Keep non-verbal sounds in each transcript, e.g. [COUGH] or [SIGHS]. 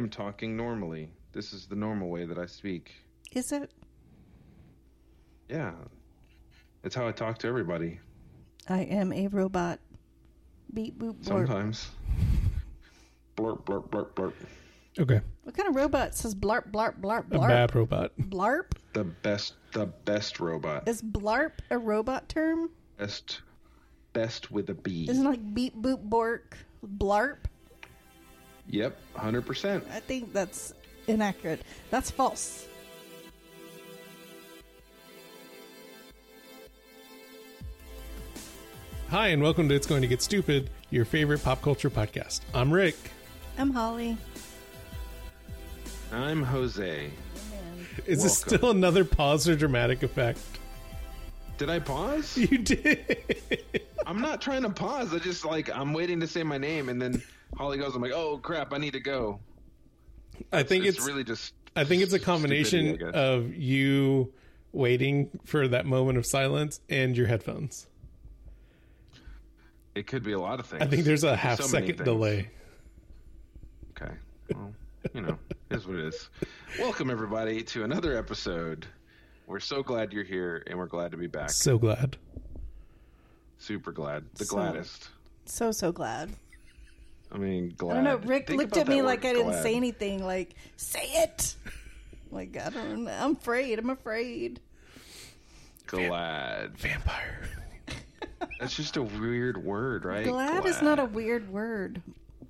am talking normally. This is the normal way that I speak. Is it? Yeah. It's how I talk to everybody. I am a robot. Beep boop blorp. Sometimes. blurp, blurp, blurp, blurp. Okay. What kind of robot says blarp blarp blarp A blarp? bad robot. Blarp? The best, the best robot. Is blarp a robot term? Best, best with a B. Isn't it like beep boop bork blarp? Yep, 100%. I think that's inaccurate. That's false. Hi, and welcome to It's Going to Get Stupid, your favorite pop culture podcast. I'm Rick. I'm Holly. I'm Jose. Is this Welcome. still another pause or dramatic effect? Did I pause? [LAUGHS] You did. I'm not trying to pause. I just like I'm waiting to say my name, and then Holly goes. I'm like, oh crap, I need to go. I think it's, really just. I think it's a combination stupidity, of you waiting for that moment of silence and your headphones. It could be a lot of things. I think there's a half So second delay. Okay. Well, you know, here's what it is. Welcome everybody to another episode. We're so glad you're here, and we're glad to be back. So glad. Super glad. The So- gladdest. So so glad. I mean, glad. I don't know. Rick Think looked at me like I didn't glad. say anything. Like say it. [LAUGHS] Like I don't. know. I'm afraid. I'm afraid. Glad. Vampire. [LAUGHS] That's just a weird word, right? Glad, is not a weird word.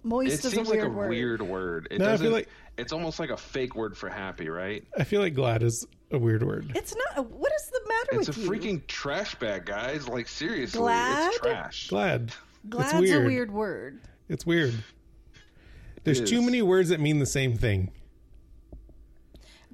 Moist It is seems a weird word. It seems like a word. weird word. It No, I feel like- it's almost like a fake word for happy, right? I feel like glad is a weird word. It's not. What is the matter It's with you? It's a freaking trash bag, guys. Like seriously, Glad? it's trash. Glad. Glad's it's weird. a weird word. It's weird. There's is. too many words that mean the same thing.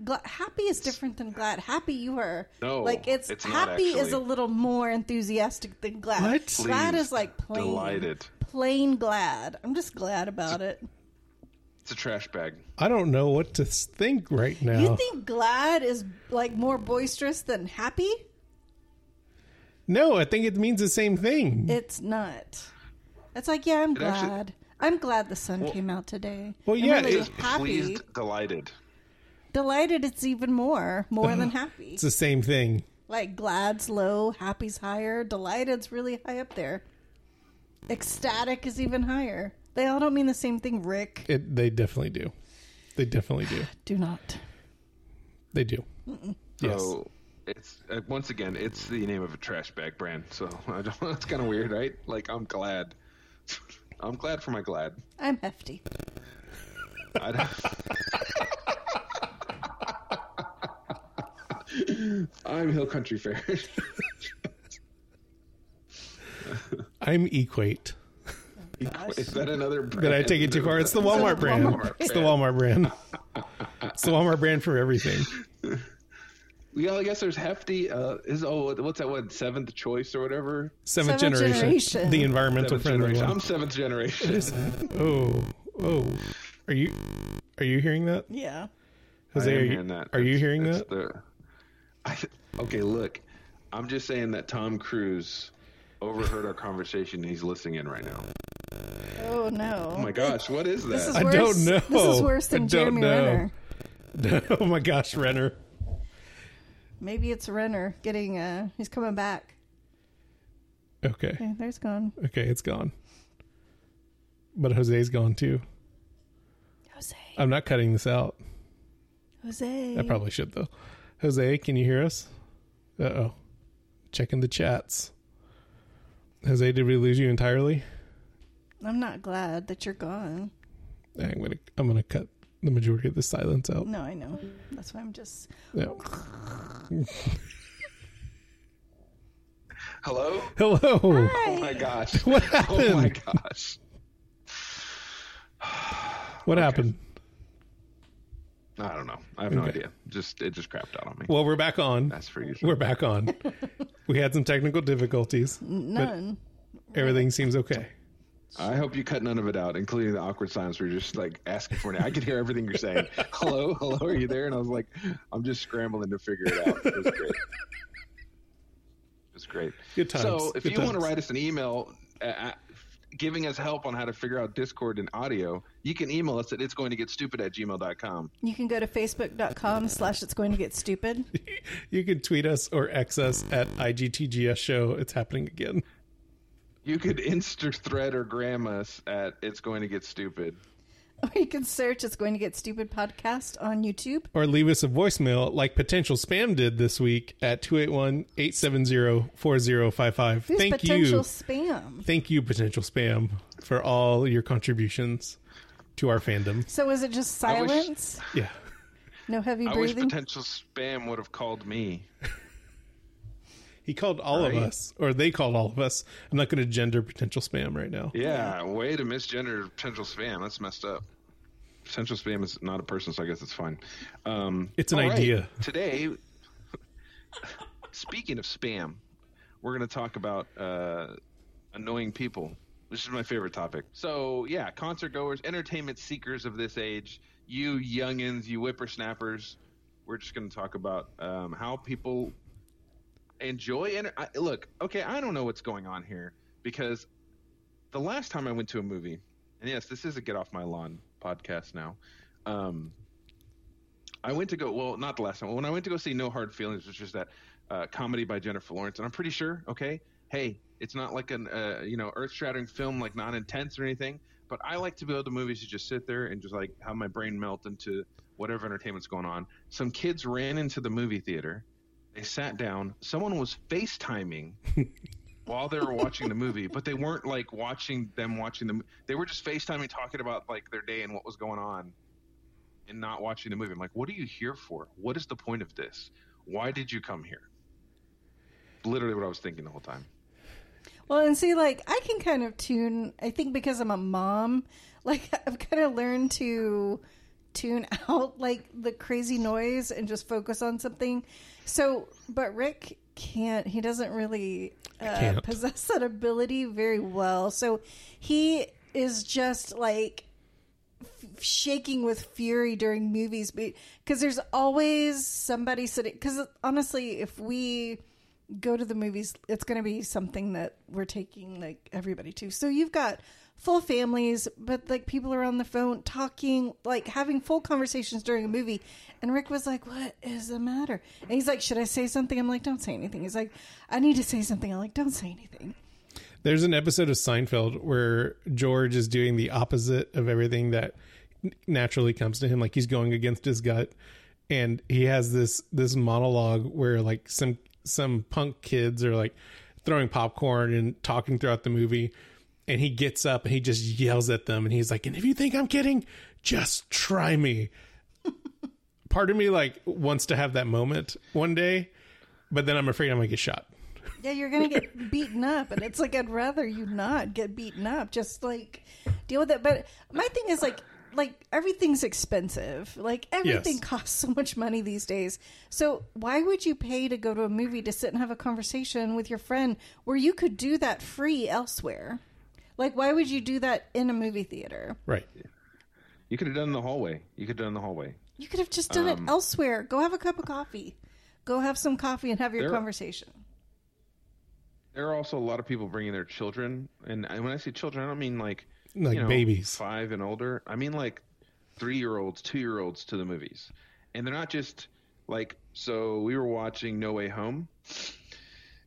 Gla- happy is different than glad. Happy you are. No, like it's, it's not happy is a little more enthusiastic than glad. What? Glad is like plain. delighted. Plain glad. I'm just glad about it. It's a trash bag. I don't know what to think right now. You think glad is like more boisterous than happy? no, I think it means the same thing. It's not. It's like yeah, I'm It actually- glad. I'm glad the sun came out today. Well, I'm yeah, really it- happy. Pleased, delighted. Delighted, it's even more, more than [LAUGHS] happy. it's the same thing. Like glad's low, happy's higher, delighted's really high up there. Ecstatic is even higher. They all don't mean the same thing, Rick. It, they definitely do. They definitely do. [SIGHS] Do not. They do. Yes. So it's uh, once again, it's the name of a trash bag brand. So [LAUGHS] I don't. It's kind of weird, right? Like I'm glad. I'm glad for my glad. I'm hefty. I don't- [LAUGHS] I'm Hill Country Fare. [LAUGHS] I'm Equate. Is that another brand? Did I take it too far? It's the Walmart brand. Walmart It's the Walmart brand. It's the Walmart brand for everything. [LAUGHS] Yeah, I guess there's hefty. Uh, is oh, what's that one? Seventh choice or whatever. Seventh, Seventh generation, generation. The environmental Seventh friendly generation. one. I'm seventh generation. Oh, oh. Are you are you hearing that? Yeah. Jose, I am are you, hearing that. Are you hearing that? The, I, okay, look, I'm just saying that Tom Cruise overheard our conversation. and He's listening in right now. Oh no. Oh my gosh, what is that? This is I worse. don't know. This is worse I than don't Jeremy know. Renner. [LAUGHS] oh my gosh, Renner. Maybe it's Renner getting uh he's coming back. Okay. Okay, there's gone. Okay, it's gone. But Jose's gone too. Jose. I'm not cutting this out. Jose. I probably should though. Jose, can you hear us? Uh oh. Checking the chats. Jose, did we lose you entirely? I'm not glad that you're gone. I'm gonna I'm gonna cut the majority of the silence out. No, I know. That's why I'm just Yeah. Hello? Hello. Oh my gosh. [LAUGHS] What happened? Oh my happened? gosh. What happened? I don't know. I have no idea. Just it just crapped out on me. Well, we're back on. That's for usual. We're back on. [LAUGHS] we had some technical difficulties. none. Everything seems okay. I hope you cut none of it out, including the awkward silence where you're just like asking for it. I could hear everything you're saying. [LAUGHS] Hello, hello, are you there? And I was like, I'm just scrambling to figure it out. It was great. It was great. Good times. So if Good you want to write us an email, uh, giving us help on how to figure out Discord and audio, you can email us at it's going to get stupid at gmail.com. You can go to facebook.com slash it's going to get stupid. [LAUGHS] You can tweet us or X us at IGTGS show. It's happening again. You could insta thread or gram us at it's going to get stupid. Or you can search it's going to get stupid podcast on YouTube. Or leave us a voicemail like potential spam did this week at 281-870-4055. Thank you, potential you. spam? Thank you, potential spam, for all your contributions to our fandom. So is it just I wish- silence? Yeah. No heavy I wish breathing? potential spam would have called me. [LAUGHS] He called all of us, or they called all of us. I'm not going to gender potential spam right now. Yeah, way to misgender potential spam. That's messed up. Potential spam is not a person, so I guess it's fine. Um, It's an all right. idea. Today, [LAUGHS] speaking of spam, we're going to talk about uh, annoying people. This is my favorite topic. So, yeah, concert goers, entertainment seekers of this age, you youngins, you whippersnappers, we're just going to talk about um, how people enjoy. and look, okay, I don't know what's going on here because the last time I went to a movie, and yes, this is a get off my lawn podcast now. Um, I went to go. Well, not the last time. When I went to go see No Hard Feelings, which is that uh, comedy by Jennifer Lawrence, and I'm pretty sure. Okay, hey, it's not like an uh, you know earth shattering film, like not intense or anything. But I like to be able to movies to just sit there and just like have my brain melt into whatever entertainment's going on. Some kids ran into the movie theater. They sat down. Someone was FaceTiming [LAUGHS] while they were watching the movie, but they weren't like watching them watching them. They were just FaceTiming, talking about like their day and what was going on, and not watching the movie. I'm like, what are you here for? What is the point of this? Why did you come here? Literally, what I was thinking the whole time. Well, and see, like, I can kind of tune, I think because I'm a mom, [LAUGHS] like, I've kind of learned to tune [LAUGHS] out, like, the crazy noise and just focus on something. So, but Rick can't, he doesn't really uh, can't. possess that ability very well. So he is just like, f- shaking with fury during movies because there's always somebody sitting because honestly if we go to the movies it's going to be something that we're taking like everybody to so you've got full families but like people are on the phone talking like having full conversations during a movie. And rick was like what is the matter? And he's like should i say something? I'm like don't say anything. He's like i need to say something. I'm like don't say anything. There's an episode of Seinfeld where George is doing the opposite of everything that naturally comes to him. Like he's going against his gut, and he has this this monologue where like some some punk kids are like throwing popcorn and talking throughout the movie, and he gets up and he just yells at them, and he's like, "And if you think I'm kidding, just try me." [LAUGHS] Part of me like wants to have that moment one day, but then I'm afraid I'm gonna get shot. Yeah, you're gonna get [LAUGHS] beaten up, and it's like I'd rather you not get beaten up. Just like deal with it. But my thing is like, like everything's expensive. Like everything Yes. costs so much money these days. So why would you pay to go to a movie to sit and have a conversation with your friend where you could do that free elsewhere? Like, why would you do that in a movie theater? Right. You could have done it in the hallway. You could have done it in the hallway. You could have just done it um, elsewhere. Go have a cup of coffee. Go have some coffee and have your There- conversation. There are also a lot of people bringing their children, and and when I say children, I don't mean like Like you know, babies. five and older. I mean like three year olds, two year olds to the movies, and they're not just like. So we were watching No Way Home,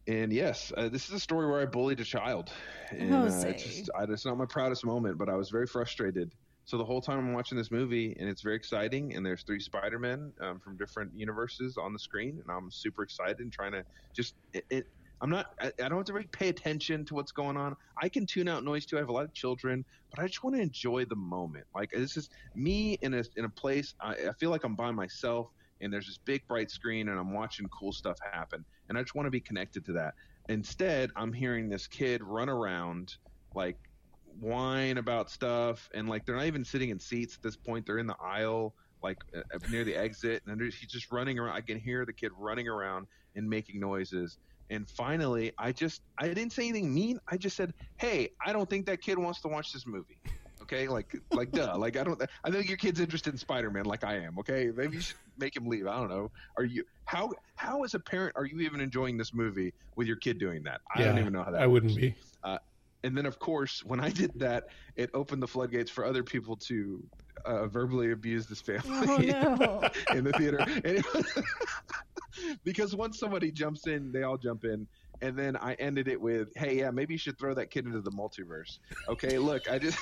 and yes, uh, this is a story where I bullied a child, and uh, it's just I, it's not my proudest moment, but I was very frustrated. So the whole time I'm watching this movie, and it's very exciting, and there's three Spider-Men um, from different universes on the screen, and I'm super excited and trying to just it. it I'm not. I, I don't have to really pay attention to what's going on. I can tune out noise too. I have a lot of children, but I just want to enjoy the moment. Like this is me in a in a place. I, I feel like I'm by myself, and there's this big bright screen, and I'm watching cool stuff happen, and I just want to be connected to that. Instead, I'm hearing this kid run around like whine about stuff, and like they're not even sitting in seats at this point. They're in the aisle, like uh, near the exit, and he's just running around. I can hear the kid running around and making noises. And finally, I just I didn't say anything mean. I just said, "Hey, I don't think that kid wants to watch this movie." Okay, like like duh, like I don't. I think your kid's interested in Spider Man, like I am. Okay, maybe you should make him leave. I don't know. Are you how how as a parent are you even enjoying this movie with your kid doing that? I don't even know how that. I wouldn't works. be. and then of course when I did that, it opened the floodgates for other people to uh, verbally abuse this family Oh no. [LAUGHS] in the theater. And it- [LAUGHS] because once somebody jumps in, they all jump in. And then I ended it with, "Hey, yeah, maybe you should throw that kid into the multiverse." Okay, look, I just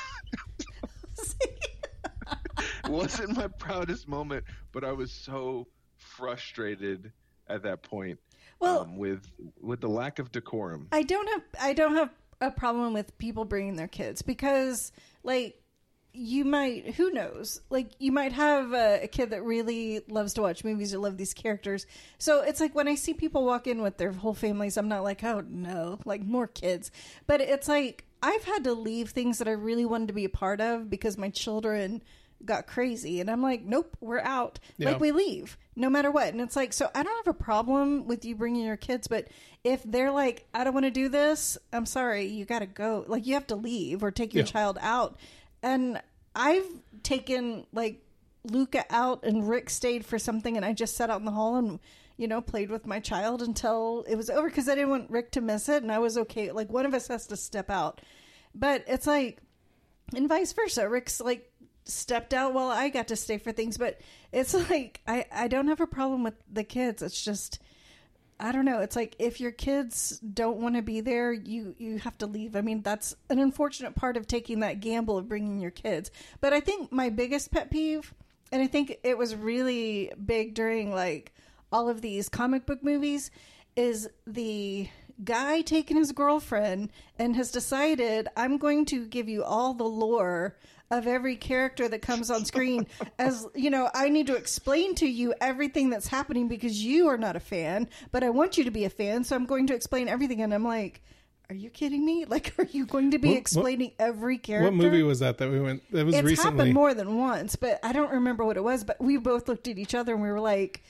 [LAUGHS] wasn't my proudest moment, but I was so frustrated at that point Well- um, with with the lack of decorum. I don't have I don't have a problem with people bringing their kids because like you might who knows? Like you might have a, a kid that really loves to watch movies or love these characters. So it's like when i see people walk in with their whole families i'm not like oh no like more kids. But it's like i've had to leave things that i really wanted to be a part of because my children got crazy. And i'm like nope we're out. Yeah. like we leave no matter what. And it's like so i don't have a problem with you bringing your kids but if they're like i don't want to do this i'm sorry you gotta go. Like you have to leave or take your Yeah. child out and i've taken like luca out and rick stayed for something and i just sat out in the hall and you know played with my child until it was over because i didn't want rick to miss it and i was okay like one of us has to step out but it's like and vice versa. Rick's like stepped out while I got to stay for things, but it's like I I don't have a problem with the kids. It's just I don't know. It's like if your kids don't want to be there, you you have to leave. I mean, that's an unfortunate part of taking that gamble of bringing your kids. But I think my biggest pet peeve, and I think it was really big during like all of these comic book movies, is the guy taking his girlfriend and has decided I'm going to give you all the lore of every character that comes on screen as you know I need to explain to you everything that's happening because you are not a fan but I want you to be a fan so I'm going to explain everything and I'm like are you kidding me [LAUGHS] like are you going to be What- what- explaining every character What movie was that that we went? That was it's recently. happened more than once, but I don't remember what it was. But we both looked at each other and we were like,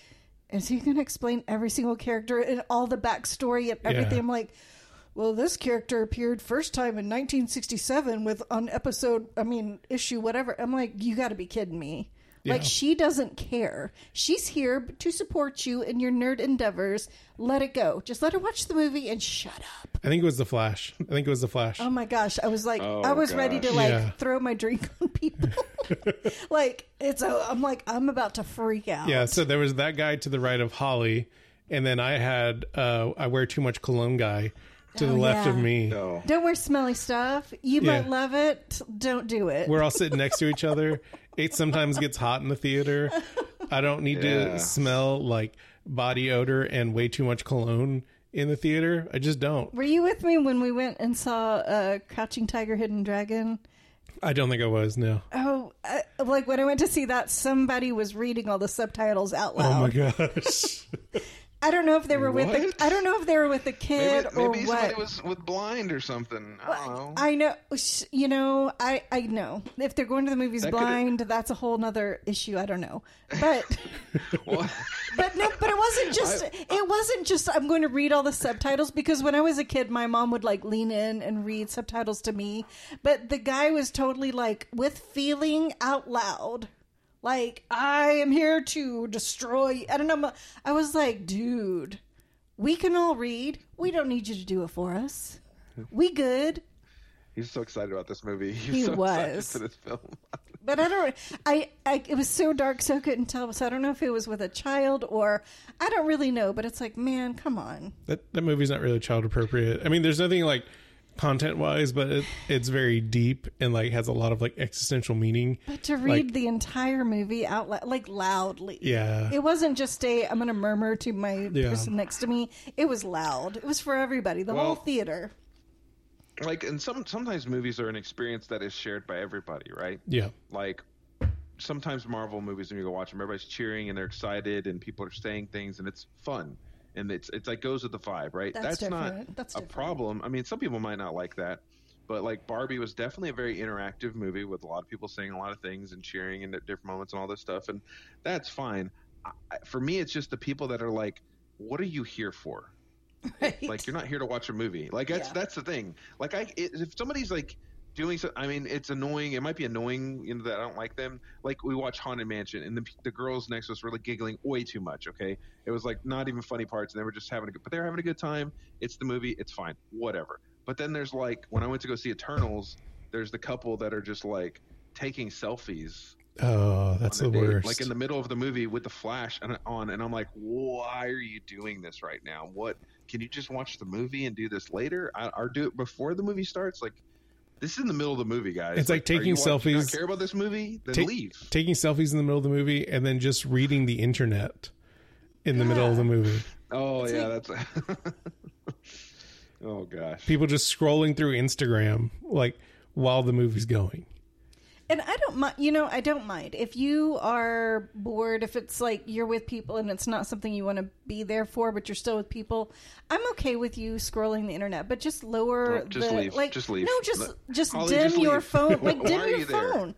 "Is he going to explain every single character and all the backstory and everything?" Yeah. I'm like, "Well, this character appeared first time in 1967 with on episode, I mean, issue whatever." I'm like, "You got to be kidding me!" Like she doesn't care. She's here to support you in your nerd endeavors. Let it go. Just let her watch the movie and shut up. I think it was the Flash. I think it was the Flash. Oh my gosh, I was like, Oh, I was ready to like Yeah. throw my drink [LAUGHS] on people. [LAUGHS] like it's a, I'm like, I'm about to freak out. Yeah, so there was that guy to the right of Holly, and then I had uh, I wear too much cologne guy to the Oh, left of me. No. Don't wear smelly stuff. You Yeah. might love it. Don't do it. We're all sitting next to each [LAUGHS] other. It sometimes gets hot in the theater. I don't need Yeah. to smell like body odor and way too much cologne in the theater. I just don't. Were you with me when we went and saw uh, Crouching Tiger, Hidden Dragon? I don't think I was. No. Oh, uh, like when I went to see that, somebody was reading all the subtitles out loud. Oh my gosh. [LAUGHS] I don't know if they were with the. I don't know if they were with the kid Maybe, or maybe what. somebody was with blind or something. I don't know. I know, you know, I I know if they're going to the movies That could've- blind, that's a whole nother issue. I don't know, but [LAUGHS] but no, but it wasn't just it wasn't just I'm going to read all the subtitles because when I was a kid, my mom would like lean in and read subtitles to me, but the guy was totally like with feeling out loud. Like I am here to destroy. I don't know. I was like, dude, we can all read. We don't need you to do it for us. We good. he's so excited about this movie. He's He so was. for this film. [LAUGHS] But I don't. I, I it was so dark, so I couldn't tell. So I don't know if it was with a child or I don't really know. But it's like, man, come on. that that movie's not really child appropriate. I mean, there's nothing like content wise, but it, it's very deep and like has a lot of like existential meaning. But to read Like- the entire movie out loud, like loudly, Yeah. it wasn't just a I'm going to murmur to my Yeah. person next to me. It was loud. It was for everybody, the whole theater. Like, and some sometimes movies are an experience that is shared by everybody, right? Yeah. Like, sometimes Marvel movies when you go watch them, everybody's cheering and they're excited and people are saying things and it's fun and it's it's like goes with the vibe, right? That's not. That's a different. problem. I mean, some people might not like that, but like Barbie was definitely a very interactive movie with a lot of people saying a lot of things and cheering in different moments and all this stuff, and that's fine. I- for me, it's just the people that are like, "What are you here for?" [LAUGHS] Right? Like, you're not here to watch a movie. Like that's Yeah. that's the thing. Like, I if somebody's like doing so, I mean, it's annoying. It might be annoying you know, that I don't like them. Like we watch Haunted Mansion, and the the girls next to us were like giggling way too much. Okay, it was like not even funny parts, and they were just having a good. But they were having a good time. It's the movie. It's fine. Whatever. But then there's like when I went to go see Eternals, there's the couple that are just like taking selfies Oh, that's the date, worst. like in the middle of the movie with the flash on, and I'm like, why are you doing this right now? What can you just watch the movie and do this later, I, or do it before the movie starts? Like, this is in the middle of the movie, guys. It's like are taking you watch- do you not selfies- care about this movie? Then Take- leave. Taking selfies in the middle of the movie and then just reading the internet in the middle of the movie. Oh It's yeah, like- that's. [LAUGHS] oh gosh. People just scrolling through Instagram like while the movie's going. And I don't mind, you know, I don't mind. If you are bored, if it's like you're with people and it's not something you want to be there for, but you're still with people, I'm okay with you scrolling the internet, but just lower No, just the leave. like Just leave. No, just just Holly, dim just your leave. phone. [LAUGHS] Like dim your you there? phone.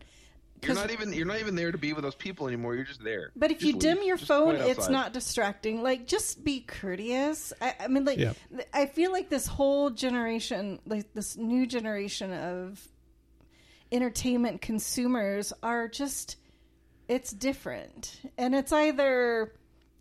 You're 'Cause- not even you're not even there to be with those people anymore. You're just there. But if Just you dim your Just phone, it's not distracting. Like, just be courteous. I, I mean, like, Yeah. I feel like this whole generation, like this new generation of entertainment consumers, are just, it's different. And it's either,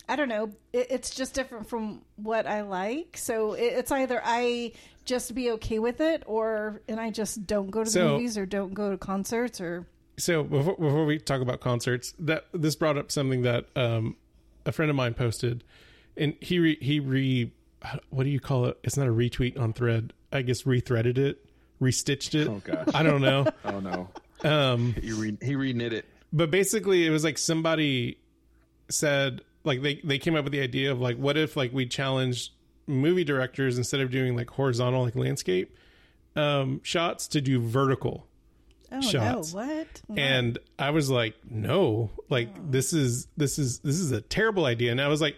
I don't know, it, it's just different from what I like. So it, it's either I just be okay with it, or, and I just don't go to the movies or don't go to concerts or. So before, before we talk about concerts, that this brought up something that um, a friend of mine posted, and he re, he re what do you call it? It's not a retweet on Thread. I guess rethreaded it, restitched it. Oh gosh. I don't know. [LAUGHS] Oh no. Um, He re- he reknit it. but basically, it was like somebody said like they they came up with the idea of like what if like we challenged movie directors instead of doing like horizontal like landscape um, shots to do vertical Oh Shots. no! What? and i was like no like this is this is this is a terrible idea and i was like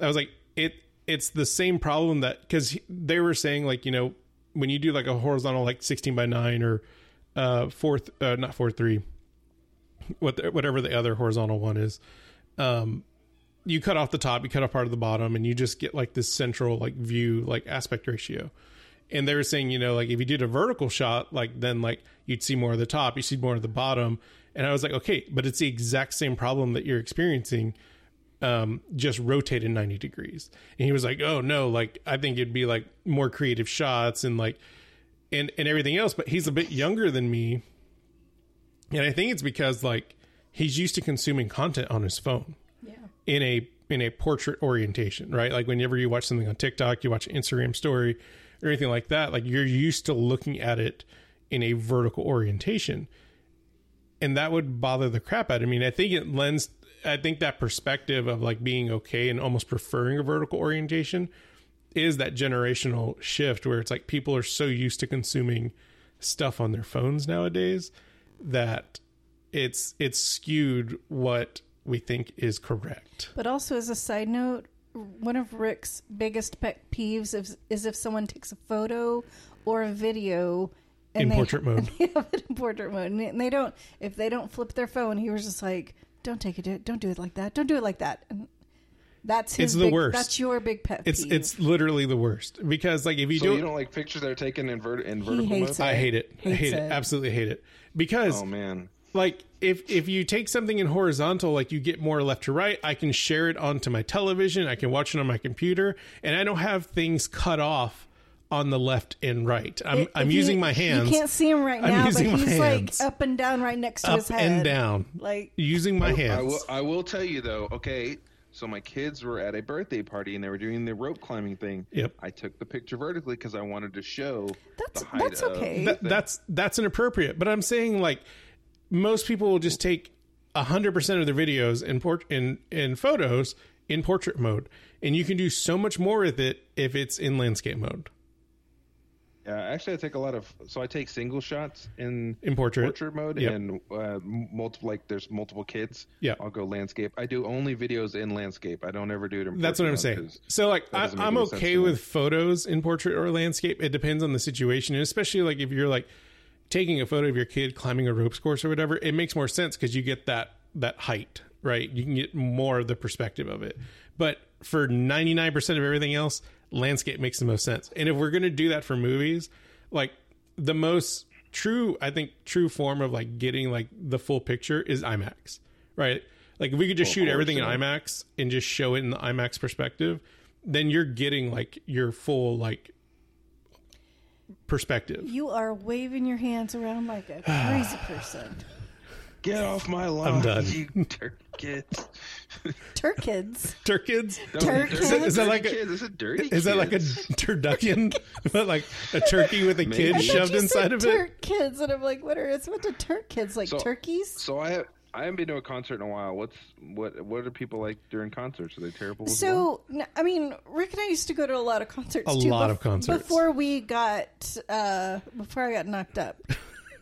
i was like it it's the same problem that because they were saying like you know when you do like a horizontal like 16 by 9 or uh fourth uh not four three what the, whatever the other horizontal one is um you cut off the top you cut off part of the bottom and you just get like this central like view like aspect ratio. And they were saying you know like if you did a vertical shot like then like you'd see more of the top you see more of the bottom. And i was like okay but it's the exact same problem that you're experiencing um just rotated 90 degrees and he was like oh no like i think it'd be like more creative shots and like and and everything else but he's a bit younger than me and i think it's because like he's used to consuming content on his phone Yeah. in a in a portrait orientation, right? Like whenever you watch something on TikTok, you watch an Instagram story or anything like that, like you're used to looking at it in a vertical orientation. And that would bother the crap out of me. And I think it lends I think that perspective of like being okay and almost preferring a vertical orientation is that generational shift where it's like people are so used to consuming stuff on their phones nowadays that it's it's skewed what we think is correct. But also, as a side note, one of Rick's biggest pet peeves is, is if someone takes a photo or a video and In portrait [LAUGHS] mode. and they have it in portrait mode, and they don't. If they don't flip their phone, he was just like, "Don't take it. Don't do it like that. Don't do it like that." And that's his. It's the big- worst. That's your big pet It's peeve. it's literally the worst because like if you So do you don't like pictures that are taken in, vert- in vertical hates mode? I hate it. I hate it. it. Absolutely hate it. Because Oh man. like if if you take something in horizontal like you get more left to right i can share it onto my television i can watch it on my computer and i don't have things cut off on the left and right i'm If i'm you- using my hands You can't see him right I'm now, but using my he's hands. like up and down right next to up his head, Up and down Like using my I hands will, I will tell you though. Okay, so my kids were at a birthday party and they were doing the rope climbing thing. Yep. I took the picture vertically because I wanted to show That's- the height that's okay. the That- that's that's inappropriate but i'm saying like most people will just take 100% of their videos in port in in photos in portrait mode and you can do so much more with it if it's in landscape mode Yeah, actually, I take a lot of. So I take single shots in in portrait, portrait mode Yep. and uh, multiple. Like there's multiple kids. Yeah. I'll go landscape. I do only videos in landscape. I don't ever do it in. That's what I'm saying. So like I, i'm okay with photos in portrait or landscape. It depends on the situation, and especially like if you're like taking a photo of your kid climbing a ropes course or whatever, it makes more sense because you get that that height, right? You can get more of the perspective of it. But for 99% of everything else, landscape makes the most sense. And if we're going to do that for movies, like the most true, I think true form of like getting like the full picture is IMAX, right? Like if we could just Well, shoot everything in IMAX and just show it in the IMAX perspective, then you're getting like your full like perspective. You are waving your hands around like a [SIGHS] crazy person. Get off my lawn, I'm done. you [LAUGHS] turkids. Turkids. Turkids? No, Turkids? dirty- Is that like a- kids. This is dirty. Is that like a kids. [LAUGHS] turducken? [LAUGHS] but like a turkey with a Maybe. kid shoved you inside said of it? Turk kids, and I'm like, what are it's what do Turk kids like? So- turkeys? So I I haven't been to a concert in a while. What's what what are people like during concerts? Are they terrible? as well? So, n- I mean, Rick and I used to go to a lot of concerts. A too, lot bef- of concerts. before we got uh, before I got knocked up.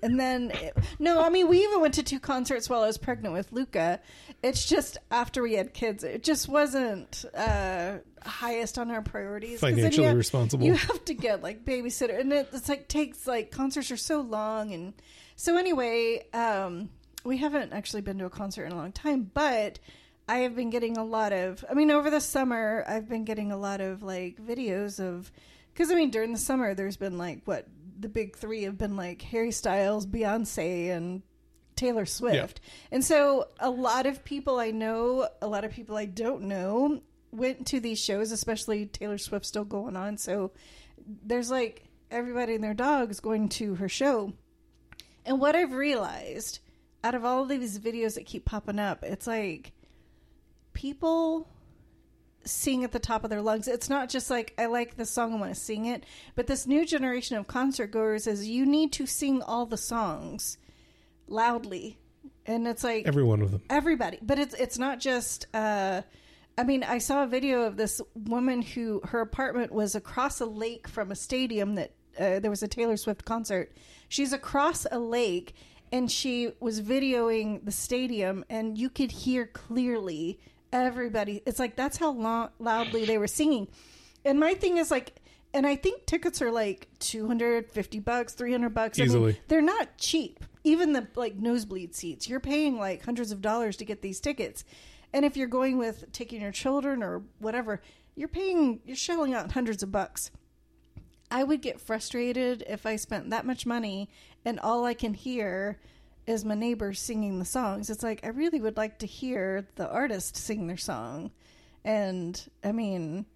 And then, no, I mean, we even went to two concerts while I was pregnant with Luca. It's just after we had kids, it just wasn't uh, highest on our priorities. then you Financially have- responsible. You have to get like babysitter, and it, it's like takes like concerts are so long, and so anyway, um, we haven't actually been to a concert in a long time, but I have been getting a lot of. I mean, over the summer, I've been getting a lot of like videos of because I mean during the summer, there's been like what the big three have been like Harry Styles, Beyonce, and Taylor Swift. And so a lot of people I know, a lot of people I don't know went to these shows, especially Taylor Swift still going on. So there's like everybody and their dogs going to her show. And what I've realized out of all of these videos that keep popping up, it's like people sing at the top of their lungs. It's not just like I like the song, I want to sing it, but this new generation of concert goers is you need to sing all the songs loudly. And it's like Every one of them. everybody but it's it's not just uh i mean i saw a video of this woman who her apartment was across a lake from a stadium that uh, there was a taylor swift concert she's across a lake and she was videoing the stadium and you could hear clearly everybody it's like that's how long, loudly they were singing and my thing is like and i think tickets are like 250 bucks 300 bucks I mean, Easily. they're not cheap. Even the like nosebleed seats, you're paying like hundreds of dollars to get these tickets. And if you're going with taking your children or whatever, you're paying you're shelling out hundreds of bucks. I would get frustrated if I spent that much money and all I can hear is my neighbors singing the songs. It's like I really would like to hear the artist sing their song. And I mean,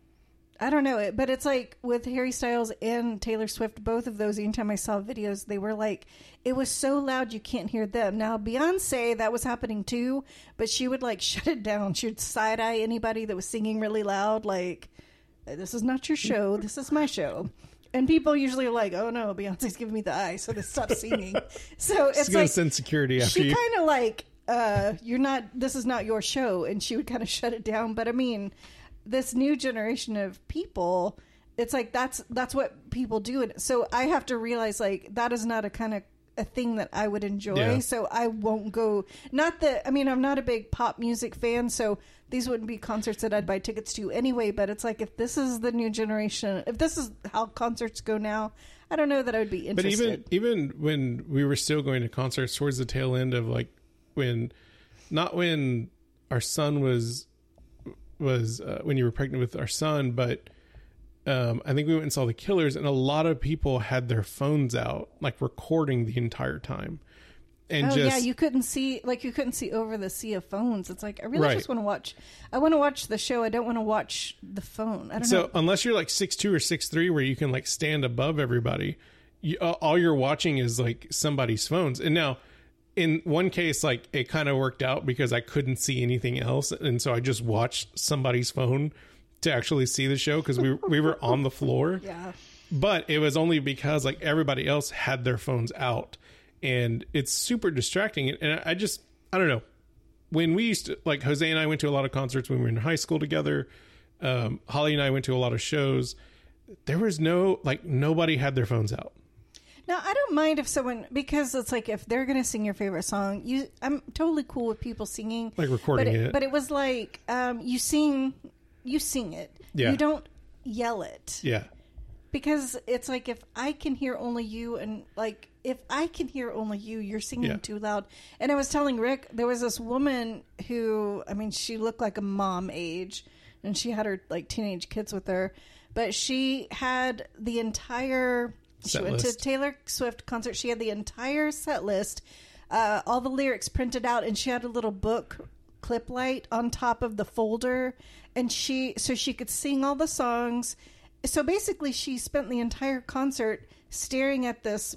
I don't know it, but it's like with Harry Styles and Taylor Swift, both of those. Anytime I saw videos, they were like, it was so loud you can't hear them. Now Beyonce, that was happening too, but she would like [LAUGHS] shut it down. She would side eye anybody that was singing really loud, like, "This is not your show. This is my show." And people usually are like, "Oh no, Beyonce's giving me the eye," so they stop singing. [LAUGHS] so it's It's going like send security after she you. kind of like uh you're not this is not your show and she would kind of [LAUGHS] shut it down but i mean this new generation of people it's like that's that's what people do and so i have to realize like that is not a kind of a thing that i would enjoy Yeah. so i won't go not that i mean i'm not a big pop music fan so these wouldn't be concerts that i'd buy tickets to anyway but it's like if this is the new generation if this is how concerts go now i don't know that i would be interested. But even even when we were still going to concerts towards the tail end of like when not when our son was was uh, when you were pregnant with our son, but um, I think we went and saw the Killers, and a lot of people had their phones out, like recording the entire time, and Oh just yeah, you couldn't see like you couldn't see over the sea of phones. It's like I really Right. just want to watch. I want to watch the show. I don't want to watch the phone. I don't So know. unless you're like six two or six three, where you can like stand above everybody, you, uh, all you're watching is like somebody's phones. And now, in one case, like it kind of worked out because I couldn't see anything else, and so I just watched somebody's phone to actually see the show because we we were on the floor. [LAUGHS] Yeah. But it was only because like everybody else had their phones out, and it's super distracting. And I just I don't know when we used to like Jose and I went to a lot of concerts when we were in high school together. Um, Holly and I went to a lot of shows. There was no like nobody had their phones out. Now I don't mind if someone because it's like if they're gonna sing your favorite song, you I'm totally cool with people singing Like recording but it. But it was like um, you sing, you sing it. Yeah. You don't yell it. Yeah, because it's like if I can hear only you and like if I can hear only you, you're singing Yeah. too loud. And I was telling Rick there was this woman who I mean she looked like a mom age and she had her like teenage kids with her, but she had the entire she went list. to Taylor Swift concert. She had the entire set list, uh, all the lyrics printed out, and she had a little book clip light on top of the folder, and she so she could sing all the songs. So basically, she spent the entire concert staring at this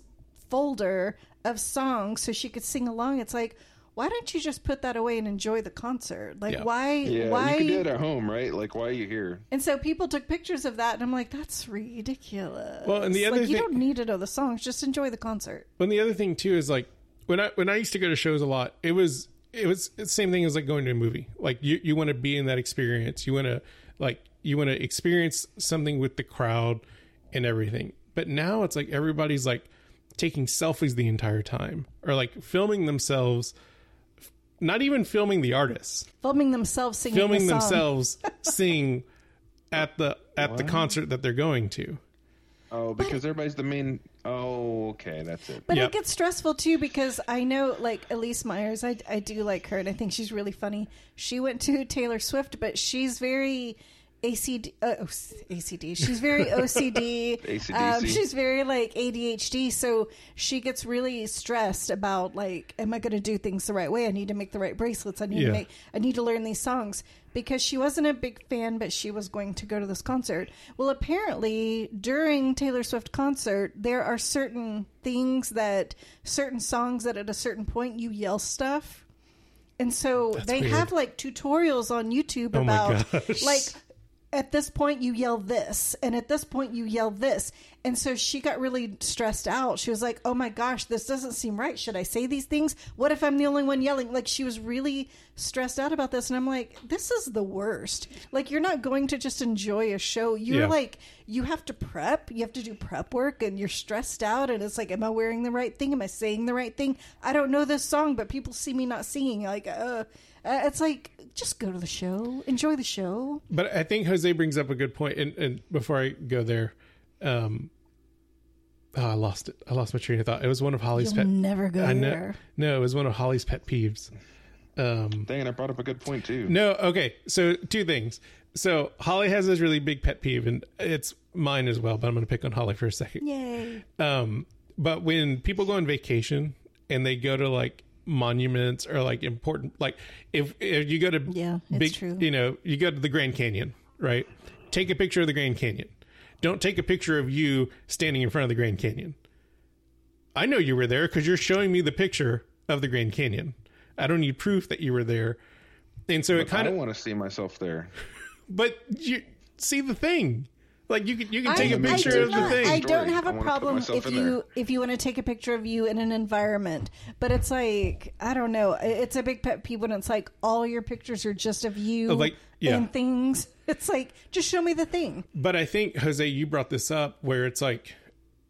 folder of songs so she could sing along. It's like, why don't you just put that away and enjoy the concert? Like, Yeah. why? Yeah, why? you can do it at home, right? Like, why are you here? And so people took pictures of that, and I'm like, that's ridiculous. Well, and the other like, you don't need to know the songs; just enjoy the concert. And the other thing too is like when I when I used to go to shows a lot, it was it was the same thing as like going to a movie. Like you you want to be in that experience. You want to like you want to experience something with the crowd and everything. But now it's like everybody's like taking selfies the entire time or like filming themselves not even filming the artists, Filming themselves singing, filming the song. themselves [LAUGHS] sing at the at the concert that they're going to. Oh, because everybody's the main. Oh, okay, that's it. But Yep. it gets stressful too because I know, like Elyse Myers, I, I do like her, and I think she's really funny. She went to Taylor Swift, but she's very ACD, uh, oh, ACD. She's very [LAUGHS] OCD. Um, she's very like ADHD, so she gets really stressed about like, am I going to do things the right way? I need to make the right bracelets. I need Yeah. to make. I need to learn these songs because she wasn't a big fan, but she was going to go to this concert. Well, apparently during Taylor Swift concert, there are certain things that certain songs that at a certain point you yell stuff. And so they weird. have like tutorials on YouTube Oh about like at this point you yell this and at this point you yell this. And so she got really stressed out. She was like oh my gosh this doesn't seem right. Should i say these things? What if i'm the only one yelling? Like she was really stressed out about this and i'm like this is the worst. Like you're not going to just enjoy a show. You're Yeah. like you have to prep. You have to do prep work and you're stressed out and it's like am i wearing the right thing? Am i saying the right thing? I don't know this song but people see me not singing. Like uh uh, it's like just go to the show enjoy the show But I think Jose brings up a good point, and, and before I go there, um, oh, I lost it. I lost my train of thought. It was one of Holly's You'll pet. never go I know. there. No, it was one of Holly's pet peeves. Um, Dang it, I brought up a good point too. no, okay. So two things. So Holly has this really big pet peeve, and it's mine as well. But I'm going to pick on Holly for a second. Yay. Um, but when people go on vacation and they go to like monuments or like important, like if if you go to Yeah, it's big, true. you know, you go to the Grand Canyon, right? Take a picture of the Grand Canyon. Don't take a picture of you standing in front of the Grand Canyon. I know you were there because you're showing me the picture of the Grand Canyon. I don't need proof that you were there. And so it kinda I don't of, want to see myself there. [LAUGHS] but you see the thing. Like you can you can take a I picture do of the thing. I don't have a problem if you there. if you want to take a picture of you in an environment, but it's like I don't know. It's a big pet peeve when it's like all your pictures are just of you Oh, like, yeah. and things. [LAUGHS] It's like just show me the thing. But I think Jose, you brought this up where it's like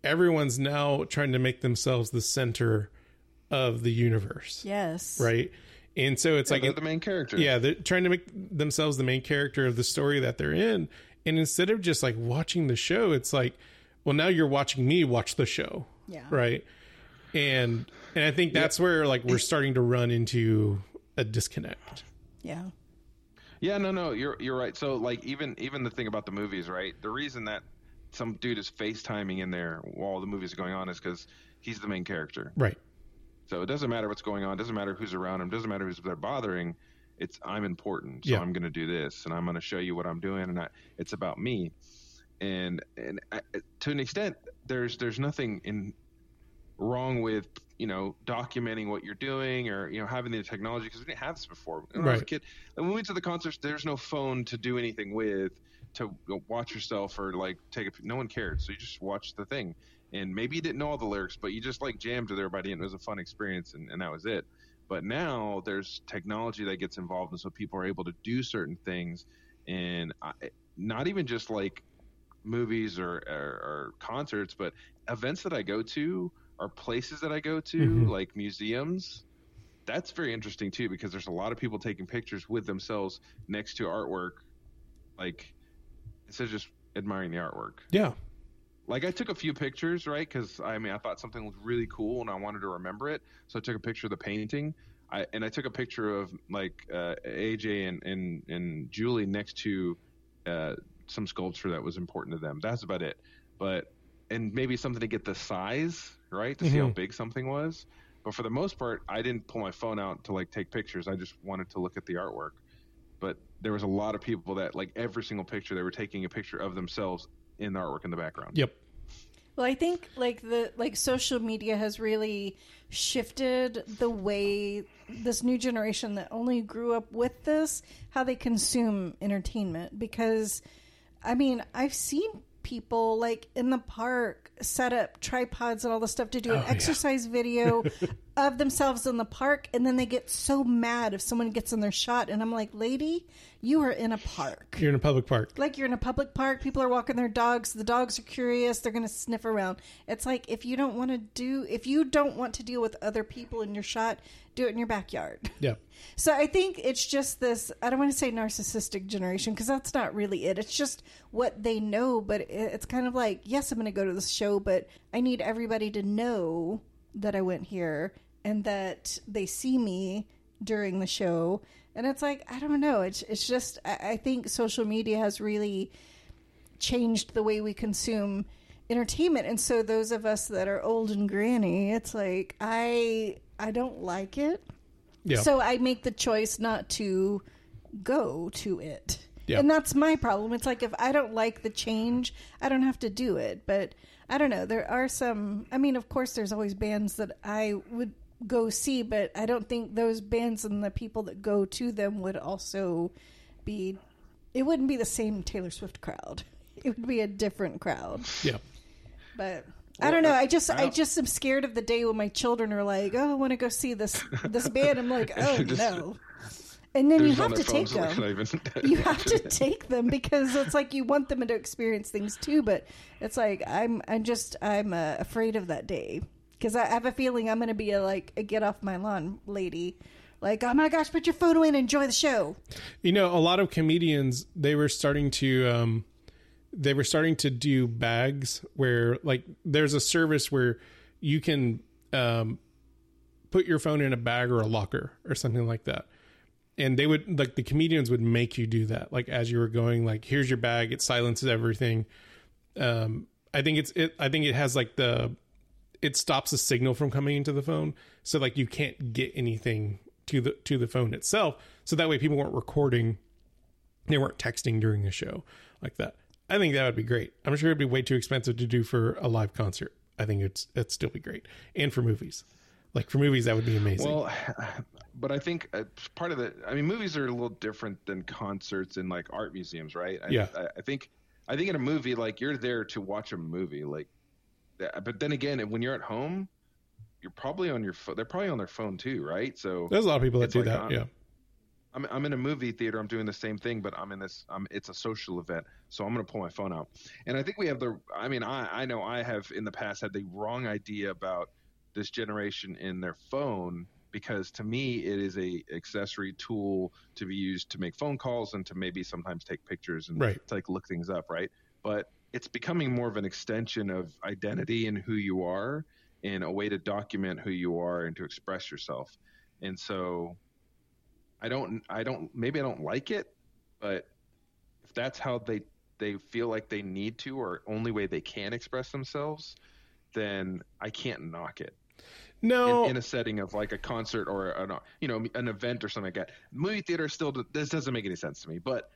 everyone's now trying to make themselves the center of the universe, Yes. right? And so it's Like like, they're the main character. yeah, they're trying to make themselves the main character of the story that they're in. And instead of just like watching the show, it's like, well, now you're watching me watch the show, Yeah. right? And and I think that's where like we're starting to run into a disconnect. Yeah. Yeah, no, no, you're you're right. So like even even the thing about the movies, right? The reason that some dude is FaceTiming in there while the movies are going on is because he's the main character. Right. So it doesn't matter what's going on, doesn't matter who's around him, doesn't matter who's they're bothering. It's I'm important, so Yeah. I'm going to do this, and I'm going to show you what I'm doing, and I, it's about me. And and I, to an extent, there's there's nothing in wrong with you know documenting what you're doing or you know having the technology because we didn't have this before. When I was a Right. kid, when we went to the concerts, there's no phone to do anything with to watch yourself or like take a. No one cared, so you just watched the thing. And maybe you didn't know all the lyrics, but you just like jammed with everybody, and it was a fun experience, and, and that was it. But now there's technology that gets involved, and so people are able to do certain things, and I, not even just like movies or, or, or concerts, but events that I go to or places that I go to, Mhm. like museums. That's very interesting too, because there's a lot of people taking pictures with themselves next to artwork, like instead of just admiring the artwork. Yeah. Like I took a few pictures, right? Because I mean, I thought something was really cool and I wanted to remember it, so I took a picture of the painting. I, and I took a picture of like uh, AJ and, and and Julie next to uh, some sculpture that was important to them. That's about it. But and maybe something to get the size right to see how Mhm. big something was. But for the most part, I didn't pull my phone out to like take pictures. I just wanted to look at the artwork. But there was a lot of people that like every single picture they were taking a picture of themselves in the artwork in the background. Yep. Well, I think like the like social media has really shifted the way this new generation that only grew up with this how they consume entertainment because I mean, I've seen people like in the park set up tripods and all the stuff to do an Oh, yeah. exercise video [LAUGHS] of themselves in the park and then they get so mad if someone gets in their shot and I'm like, "Lady, you are in a park." You're in a public park. like you're in a public park people are walking their dogs the dogs are curious they're going to sniff around it's like if you don't want to do if you don't want to deal with other people in your shot do it in your backyard Yeah. [LAUGHS] so i think it's just this i don't want to say narcissistic generation because that's not really it it's just what they know but it's kind of like yes i'm going to go to this show but i need everybody to know that i went here and that they see me during the show and it's like i don't know it's, it's just I, I think social media has really changed the way we consume entertainment and so those of us that are old and granny it's like i i don't like it Yeah. so I make the choice not to go to it. Yeah. And that's my problem. It's like if I don't like the change, I don't have to do it. But I don't know. There are some, I mean, of course, there's always bands that I would go see, but I don't think those bands and the people that go to them would also be, it wouldn't be the same Taylor Swift crowd. It would be a different crowd. yeah. But I don't know. I just I, I just am scared of the day when my children are like, "Oh, I want to go see this this [LAUGHS] band." I'm like, "Oh Just- no!" And then you have to take phones, like, them. [LAUGHS] You have to take them because it's like you want them to experience things too. But it's like I'm I'm just I'm uh, afraid of that day because I have a feeling I'm going to be a like a get off my lawn lady. Like, oh my gosh, put your phone away and enjoy the show. You know, a lot of comedians they were starting to um they were starting to do bags where like there's a service where you can um put your phone in a bag or a locker or something like that. And they would like the comedians would make you do that like as you were going like here's your bag it silences everything. Um I think it's it I think it has like the it stops the signal from coming into the phone. So like you can't get anything to the to the phone itself. So that way people weren't recording they weren't texting during the show like that. I think that would be great. I'm sure it'd be way too expensive to do for a live concert. I think it's it'd still be great. And for movies. Like for movies that would be amazing. Well, [SIGHS] but I think uh, part of the, I mean, movies are a little different than concerts and like art museums, right? I, Yeah. I, I think, I think in a movie, like you're there to watch a movie, like, that- but then again, when you're at home, you're probably on your phone. They're probably on their phone too, right? So there's a lot of people that do like, that um, yeah I'm I'm in a movie theater. I'm doing the same thing, but I'm in this. Um, it's a social event, so I'm going to pull my phone out. And I think we have the. I mean, I I know I have in the past had the wrong idea about this generation in their phone because to me it is a accessory tool to be used to make phone calls and to maybe sometimes take pictures and Right. to like look things up, right? But it's becoming more of an extension of identity and who you are, and a way to document who you are and to express yourself. And so I don't I don't maybe I don't like it, but if that's how they they feel like they need to or only way they can express themselves, then I can't knock it. no In, in a setting of like a concert or an you know an event or something like that. Movie theater still this doesn't make any sense to me, but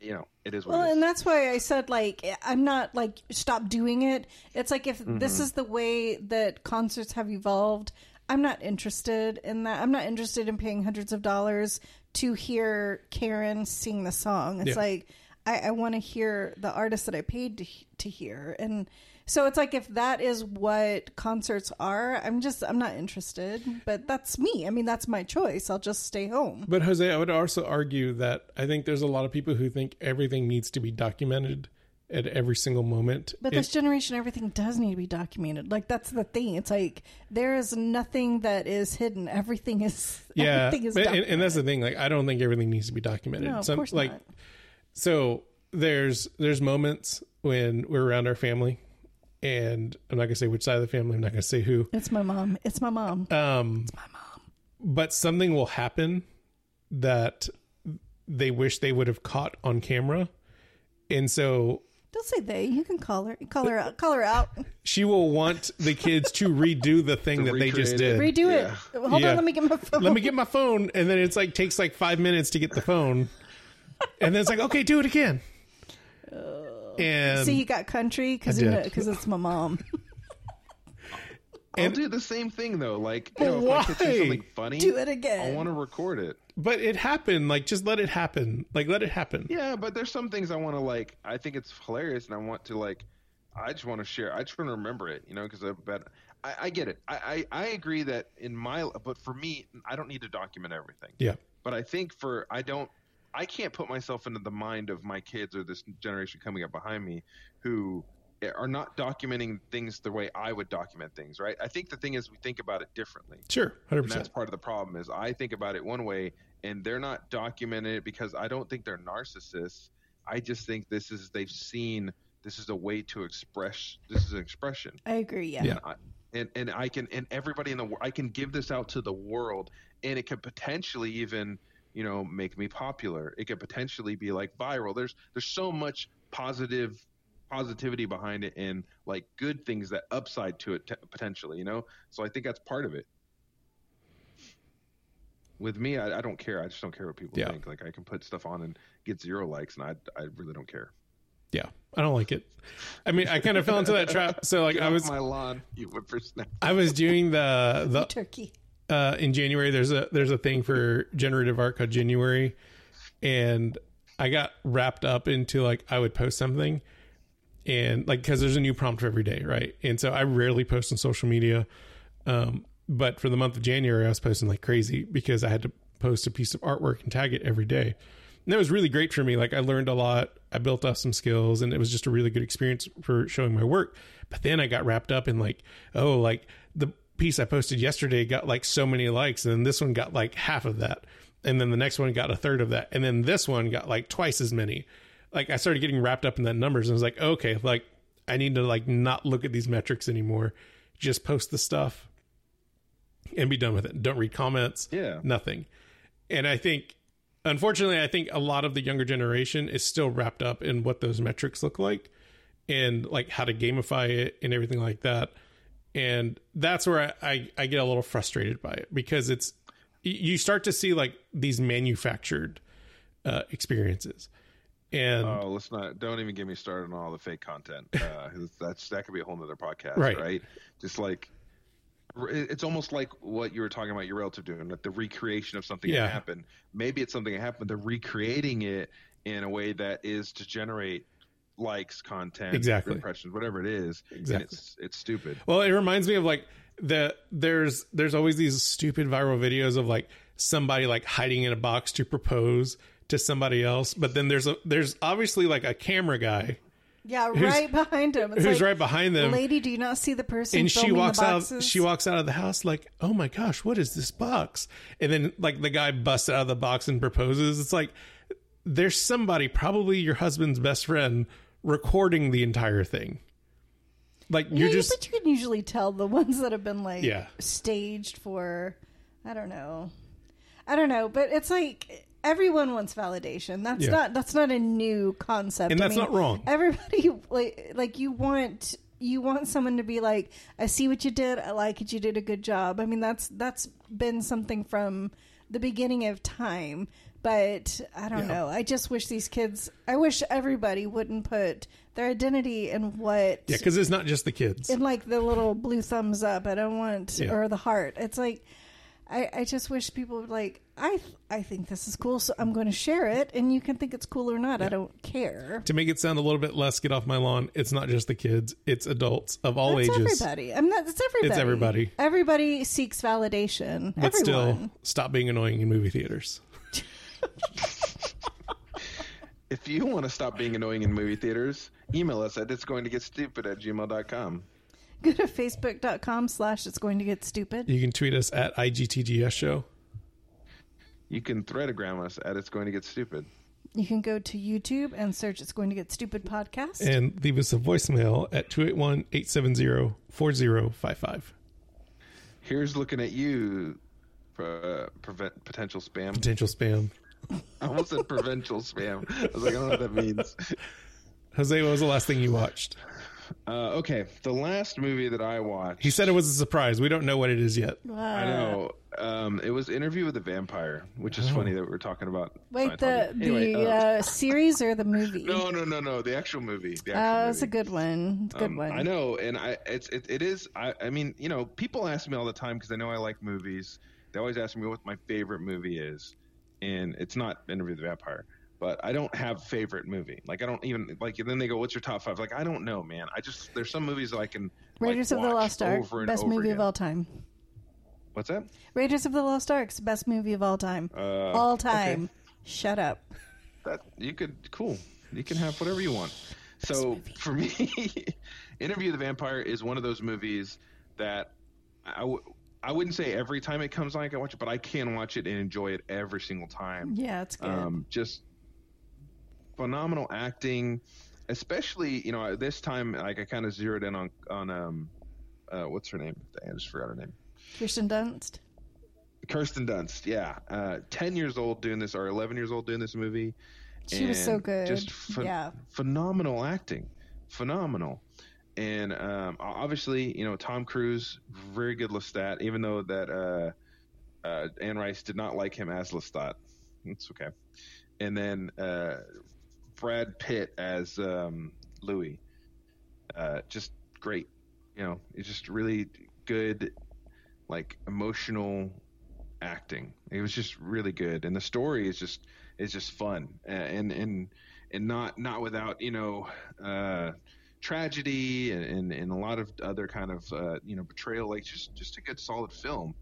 you know, it is what Well, it is. and that's why I said like I'm not like stop doing it. It's like if Mm-hmm. this is the way that concerts have evolved, I'm not interested in that. I'm not interested in paying hundreds of dollars to hear Karen sing the song. It's Yeah. like I, I want to hear the artist that I paid to to hear, and so it's like if that is what concerts are, I'm just I'm not interested. But that's me. I mean, that's my choice. I'll just stay home. But Jose, I would also argue that I think there's a lot of people who think everything needs to be documented at every single moment. But It- this generation, everything does need to be documented. Like that's the thing. It's like there is nothing that is hidden. Everything is. [LAUGHS] yeah, everything is but- and, and that's the thing. Like, I don't think everything needs to be documented. no, of Some- course like, not. so there's there's moments when we're around our family, and I'm not gonna say which side of the family. I'm not gonna say who. It's my mom. It's my mom. Um, my mom. but something will happen that they wish they would have caught on camera, and so Don't say they. You can call her. Call her out. Call her out. she will want the kids to redo the thing that they just recreate did. it. Redo Yeah. it. Hold Yeah. on. Let me get my phone. Let me get my phone, and then it's like takes like five minutes to get the phone, and then it's like okay, do it again. [LAUGHS] And See, you got country because I you did. know because it's my mom. [LAUGHS] I'll And- do the same thing though. Like, you know, if my kid why? says something funny, Do it again. I want to record it. but it happened. Like just let it happen. Like let it happen. Yeah, but there's some things I want to like. I think it's hilarious, and I want to like. I just want to share. I just want to remember it, you know, because I bet I, I get it. I, I I agree that in my, but for me, I don't need to document everything. Yeah. But I think for I don't, I can't put myself into the mind of my kids or this generation coming up behind me, who are not documenting things the way I would document things. Right. I think the thing is we think about it differently. Sure. Hundred And that's part of the problem is I think about it one way and they're not documenting it because I don't think they're narcissists. I just think this is they've seen this is a way to express this is an expression. I agree. Yeah. Yeah. I, and and I can and everybody in the world I can give this out to the world and it could potentially even you know make me popular. It could potentially be like viral. There's there's so much positive positivity behind it and like good things that upside to it t- potentially, you know? So I think that's part of it. With me, I, I don't care. I just don't care what people Yeah. think. Like I can put stuff on and get zero likes, and I I really don't care. Yeah. I don't like it. I mean, I kind of fell into that trap. So like Get I was my lawn, you whippersnapper. I was doing the the Turkey. Uh, in January. There's a there's a thing for generative art called Genuary, and I got wrapped up into like I would post something, and like because there's a new prompt for every day, right? And so I rarely post on social media, um, but for the month of January, I was posting like crazy because I had to post a piece of artwork and tag it every day. And that was really great for me. Like I learned a lot. I built up some skills and it was just a really good experience for showing my work. But then I got wrapped up in like, oh, like the piece I posted yesterday got like so many likes and then this one got like half of that. And then the next one got a third of that. And then this one got like twice as many. Like I started getting wrapped up in that numbers and I was like, okay, like I need to like not look at these metrics anymore. Just post the stuff and be done with it. Don't read comments Yeah. nothing. And I think, unfortunately, I think a lot of the younger generation is still wrapped up in what those metrics look like and like how to gamify it and everything like that. And that's where I, I, I get a little frustrated by it because it's, you start to see like these manufactured uh, experiences. And Oh, let's not. Don't even get me started on all the fake content. [LAUGHS] Uh, that's that could be a whole nother podcast, Right. right? Just like it's almost like what you were talking about your relative doing, like the recreation of something Yeah. that happened. Maybe it's something that happened. They're recreating it in a way that is to generate likes, content, Exactly. impressions, whatever it is. Exactly. And it's it's stupid. Well, it reminds me of like the there's there's always these stupid viral videos of like somebody like hiding in a box to propose to somebody else, but then there's a there's obviously like a camera guy Yeah, right behind him. It's who's like, right behind them, Lady, do you not see the person? and she walks the out boxes? she walks out of the house like, oh my gosh, what is this box? And then like the guy busts out of the box and proposes. It's like there's somebody, probably your husband's best friend, recording the entire thing. Like you're just but you can usually tell the ones that have been like Yeah. staged for. I don't know. I don't know, but it's like everyone wants validation. That's Yeah. not that's not a new concept, And I that's mean, not wrong. Everybody [LAUGHS] like like you want you want someone to be like, I see what you did. I like it. You did a good job. I mean, that's that's been something from the beginning of time. But I don't Yeah. know. I just wish these kids. I wish everybody wouldn't put their identity in what yeah, because it's not just the kids. in like the little blue thumbs up. I don't want Yeah. or the heart. It's like I, I just wish people would like I th- I think this is cool, so I'm going to share it, and you can think it's cool or not. I don't care. to make it sound a little bit less get off my lawn it's not just the kids it's adults of all That's ages everybody. I'm not. It's everybody. It's everybody. Everybody seeks validation. but Everyone. still stop being annoying in movie theaters [LAUGHS] If you want to stop being annoying in movie theaters, email us at it's going to get stupid at gmail.com. go to facebook.com slash it's going to get stupid. you can tweet us at igtgs show You can threadagram us at it's going to get stupid. You can go to YouTube and search it's going to get stupid podcast. and leave us a voicemail at 281-870-4055 Here's looking at you, uh, prevent potential spam. potential spam I [LAUGHS] almost said provincial spam. I was like, I don't know what that means. jose what was the last thing you watched Uh, okay, the last movie that I watched. He said it was a surprise. We don't know what it is yet. I know. Um, it was Interview with the Vampire, which is funny that we're talking about. Wait, the Anyway, the uh, uh, series or the movie? no, no, no, no. The actual movie. The actual Uh, it's a good one. It's a good Um, one. I know, and I it's it, it is. I I mean, you know, people ask me all the time because I know I like movies. They always ask me what my favorite movie is, and it's not Interview with the Vampire. But I don't have favorite movie. Like I don't even like. And then they go, "What's your top five? Like I don't know, man. I just there's some movies that I can. like, Raiders of the Lost Ark, best movie of all time. What's that? Raiders of the Lost Ark's best movie of all time. Uh, all okay. time. Shut up. that you could cool you can have whatever you want so for me [LAUGHS] interview the vampire is one of those movies that I w- I wouldn't say every time it comes on i can watch it but i can watch it and enjoy it every single time Yeah, it's good. um, just phenomenal acting especially you know this time like i kind of zeroed in on on um uh, what's her name i just forgot her name Kirsten Dunst. kirsten dunst yeah uh 10 years old doing this or 11 years old doing this movie She was so good. Just ph- Yeah. phenomenal acting, phenomenal. And um, obviously, you know, Tom Cruise, very good Lestat. Even though that uh, uh, Anne Rice did not like him as Lestat, it's okay. And then uh, Brad Pitt as um, Louis, uh, just great. You know, it's just really good, like emotional acting. It was just really good, and the story is just is just fun and and and not not without you know uh, tragedy and, and and a lot of other kind of uh, you know betrayal. Like just just a good solid film.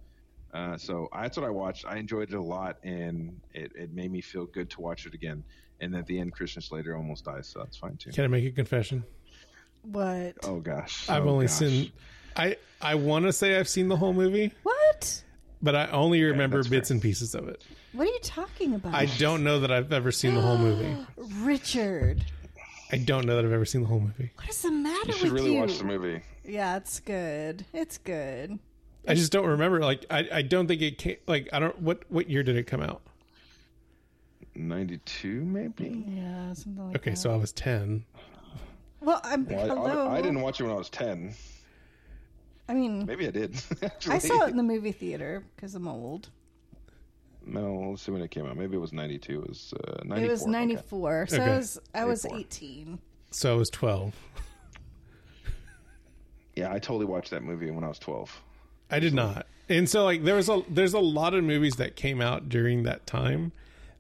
Uh, so that's what I watched. I enjoyed it a lot, and it, it made me feel good to watch it again. And at the end, Christian Slater almost dies, so that's fine too. Can I make a confession? What? Oh gosh, I've Oh, only gosh. seen. I I want to say I've seen the whole movie, What? but I only remember that's bits fair. and pieces of it. What are you talking about? I don't know that I've ever seen the whole movie. [GASPS] Richard. I don't know that I've ever seen the whole movie. What is the matter You should with really you? watch the movie. Yeah, it's good. It's good. I just don't remember. Like I, I don't think it came. Like I don't. What what year did it come out? Ninety two, maybe. Yeah, something like Okay, that. so I was ten. well, I'm Well, I- hello. I, I didn't watch it when I was ten. I mean, Maybe I did. [LAUGHS] Actually. I saw it in the movie theater because I'm old. No, let's see when it came out. Maybe it was 92. It was uh, 94. It was okay. 94, so Okay. I was I was 18. So I was twelve. [LAUGHS] Yeah, I totally watched that movie when I was 12. I did not. And so like there was a there's a lot of movies that came out during that time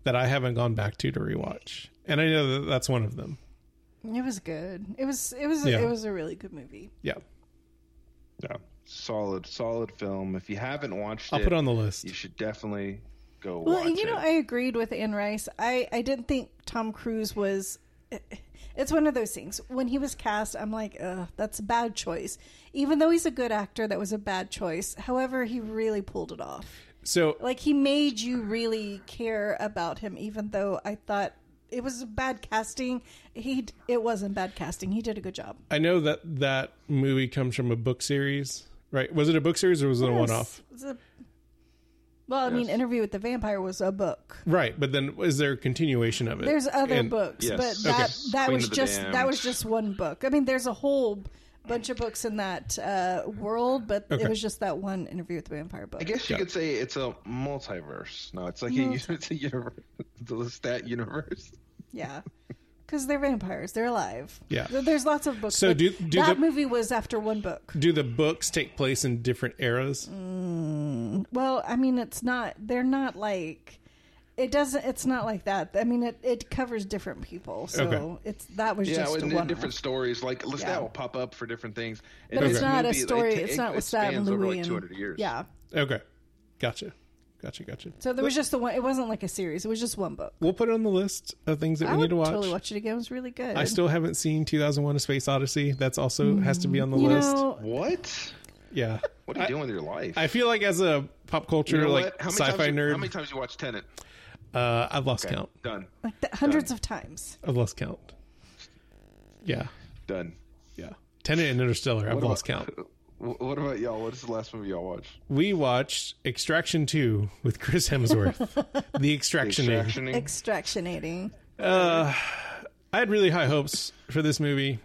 that I haven't gone back to to rewatch. And I know that that's one of them. It was good. It was it was Yeah. it was a really good movie. Yeah. Yeah. Solid, solid film. If you haven't watched I'll it, put it on the list. you should definitely go Well, you know, it. I agreed with Anne Rice. I I didn't think Tom Cruise was. [SIGHS] It's one of those things. When he was cast, I'm like, Ugh, that's a bad choice. Even though he's a good actor, that was a bad choice. However, he really pulled it off. So Like he made you really care about him, even though I thought it was bad casting. He it wasn't bad casting. He did a good job. I know that that movie comes from a book series, right? Was it a book series or was it a one off? it's a- well, I mean, Yes. Interview with the Vampire was a book. Right, but then is there a continuation of it? There's other And- books, Yes. but Okay. that that Queen was of the just that was just one book. I mean, there's a whole bunch of books in that uh, world, but Okay. it was just that one Interview with the Vampire book. I guess you Yeah. could say it's a multiverse. No, it's like a, [LAUGHS] it's a universe, the stat universe. Yeah, because they're vampires. They're alive. Yeah. There's lots of books. So do- do that the- movie was after one book. Do the books take place in different eras? Mm, well, I mean, it's not. They're not like. It doesn't. It's not like that. I mean, it, it covers different people. So Okay. it's that was Yeah, just a and one. different stories. Like Lestat Yeah. will pop up for different things. And But it's this not a story. It, it's not it with that and spans over Louis like and 200 years. Yeah. Okay, gotcha, gotcha, gotcha. So there was just the one. It wasn't like a series. It was just one book. We'll put it on the list of things that I we need to watch. totally watch it again. It was really good. I still haven't seen 2001: A Space Odyssey. That's also has to be on the you list. know, What? yeah, What are you I- doing with your life? I feel like as a pop culture You know like? How many sci-fi times you- nerd, How many times you watch Tenet? uh, I've lost Okay, count. Done. like the, hundreds of times. I've lost count. Yeah, Done. yeah. Tenet and Interstellar. I've What lost about- count. [LAUGHS] Wh- What about y'all? What is the last movie y'all watched? We watched Extraction 2 with Chris Hemsworth. [LAUGHS] the Extraction. Extractioning. Extractionating. Uh, I had really high hopes for this movie.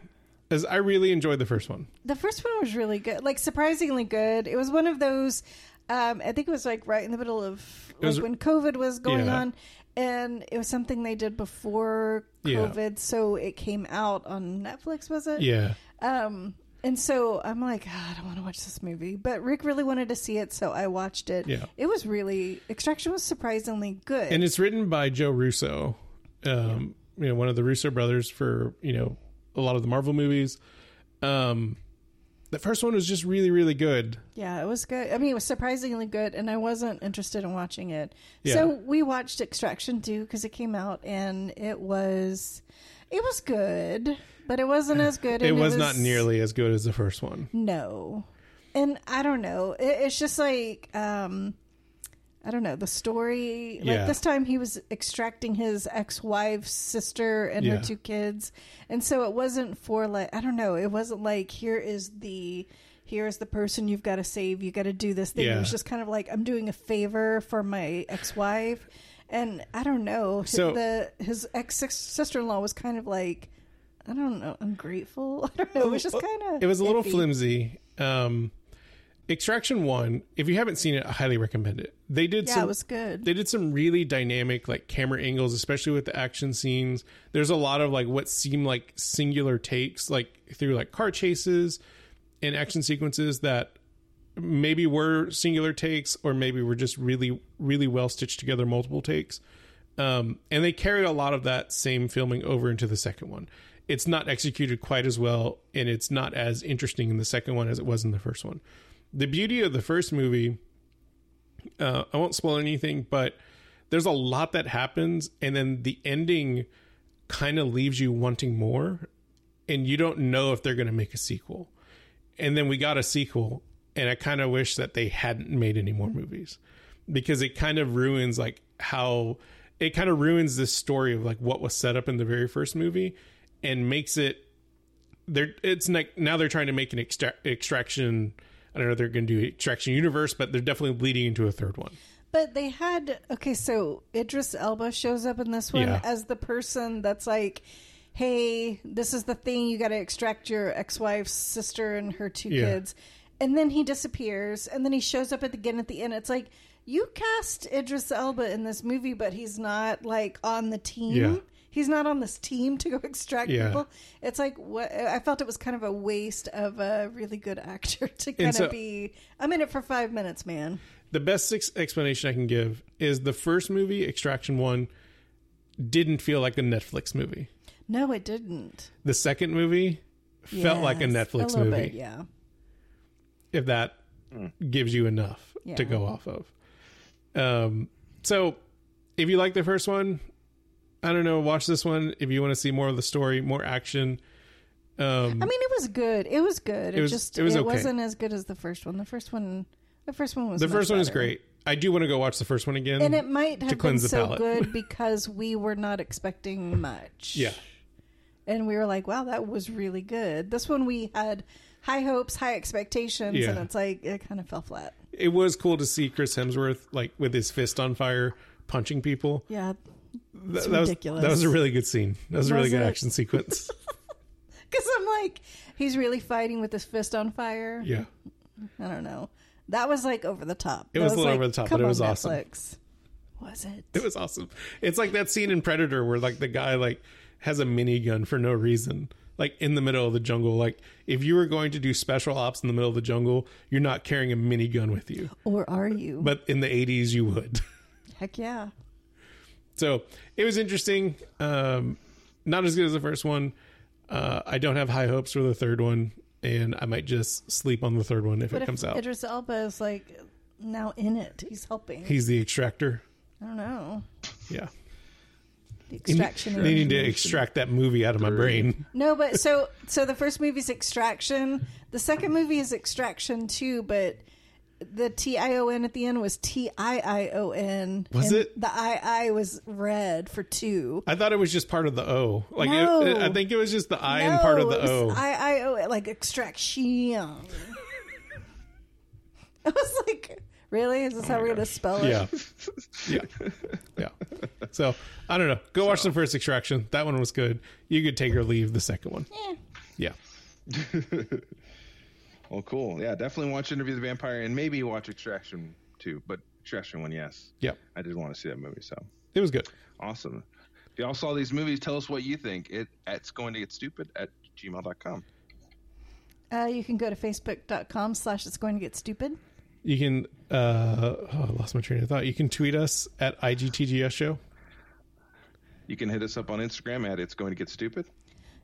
As I really enjoyed the first one. The first one was really good, like surprisingly good. It was one of those. Um, I think it was like right in the middle of like was- when COVID was going Yeah. on, and it was something they did before Yeah. COVID, so it came out on Netflix. Was it? Yeah. Um, and so I'm like, "Ah, I don't want to watch this movie, but Rick really wanted to see it, so I watched it. Yeah. It was really Extraction was surprisingly good. And it's written by Joe Russo, um, you know, one of the Russo brothers for you know a lot of the Marvel movies. Um, the first one was just really, really good. yeah, it was good. I mean, it was surprisingly good, and I wasn't interested in watching it. Yeah. So we watched Extraction 2 because it came out, and it was it was good, but it wasn't as good. It and was, not nearly as good as the first one. No. And I don't know. It, it's just like um I don't know, the story like Yeah. this time he was extracting his ex-wife's sister and Yeah. her two kids. And so it wasn't for like I don't know, it wasn't like here is the here is the person you've got to save, you got to do this thing. It was just kind of like I'm doing a favor for my ex-wife. And I don't know, So- the his ex sister-in-law was kind of like I don't know, ungrateful. [LAUGHS] I don't know. It was just kind of It was a little flimsy. Um, Extraction One. If you haven't seen it, I highly recommend it. They did Yeah, some. it was good. They did some really dynamic like camera angles, especially with the action scenes. There's a lot of like what seem like singular takes, like through like car chases and action sequences that maybe were singular takes or maybe were just really really well stitched together multiple takes. Um, and they carried a lot of that same filming over into the second one. It's not executed quite as well, and it's not as interesting in the second one as it was in the first one. The beauty of the first movie, uh, I won't spoil anything, but there's a lot that happens, and then the ending kind of leaves you wanting more, and you don't know if they're going to make a sequel. And then we got a sequel, and I kind of wish that they hadn't made any more movies because it kind of ruins like how it kind of ruins this story of like what was set up in the very first movie and makes it they're it's like now they're trying to make an extra- extraction I don't know if they're going to do extraction universe but they're definitely bleeding into a third one. But they had okay, so Idris Elba shows up in this one Yeah. as the person that's like, "Hey, this is the thing. You got to extract your ex-wife's sister and her two Yeah. kids," and then he disappears, and then he shows up at the, again at the end. It's like you cast Idris Elba in this movie, but he's not like on the team. Yeah. He's not on this team to go [LAUGHS] extract Yeah. people. It's like what I felt it was kind of a waste of a really good [LAUGHS] actor to kind so- of be. I'm in it for five minutes, man. The best ex- explanation I can give is the first movie Extraction 1 didn't feel like a Netflix movie. No, it didn't. The second movie felt like a Netflix little movie. bit, yeah. If that gives you enough Yeah. to go off of. Um, so if you like the first one, I don't know, watch this one if you want to see more of the story, more action. Um, I mean, it was good. It was good. It, was- just it was okay. wasn't as good as the first one. The first one, the first one was the much first one is great. I do want to go watch the first one again. and it might have been the so palate. good [LAUGHS] because we were not expecting much. yeah. and we were like, "Wow, that was really good." This one we had high hopes, high expectations, Yeah. and it's like it kind of fell flat. It was cool to see Chris Hemsworth like with his fist on fire punching people. Yeah, Th- that was ridiculous. that was a really good scene. That was a really Was good it? action sequence. [LAUGHS] [LAUGHS] because I'm like, he's really fighting with his fist on fire. yeah. I don't know. That was like over the top. It That was a little like, over the top, but it was awesome. Netflix. Was it? It was awesome. It's like that scene in Predator where like the guy like has a minigun for no reason, like in the middle of the jungle. Like if you were going to do special ops in the middle of the jungle, you're not carrying a minigun with you. Or are you? But in the 80s, you would. [LAUGHS] Heck yeah. So it was interesting. Um, not as good as the first one. Uh, I don't have high hopes for the third one, and I might just sleep on the third one if But it if comes out. Idris Elba is like now in it, he's helping. He's the extractor. I don't know. Yeah. The extraction. They need to extract that movie out of my brain. No, but so so the first movie is Extraction. The second movie is Extraction too, but the T I O N at the end was T I I O N. Was and it? The I I was red for two. I thought it was just part of the O. Like No. it- I think it was just the I and part of the O. I I O like extraction. [LAUGHS] I was like, really? Is this oh how we're gonna spell it? Yeah. [LAUGHS] Yeah. Yeah. [LAUGHS] So I don't know. Go watch the first extraction. That one was good. You could take or leave the second one. Eh. Yeah. [LAUGHS] well, cool. Yeah, definitely watch Interview the Vampire and maybe watch Extraction too. But Extraction one, yes. Yep. I did want to see that movie. So It was good. awesome. If y'all saw these movies, tell us what you think. It it's going to get stupid at gmail.com. Uh, you can go to facebook.com slash it's going to get stupid. You can uh oh, I lost my train of thought. You can tweet us at IGTGS show. You can hit us up on Instagram at It's Going to Get Stupid.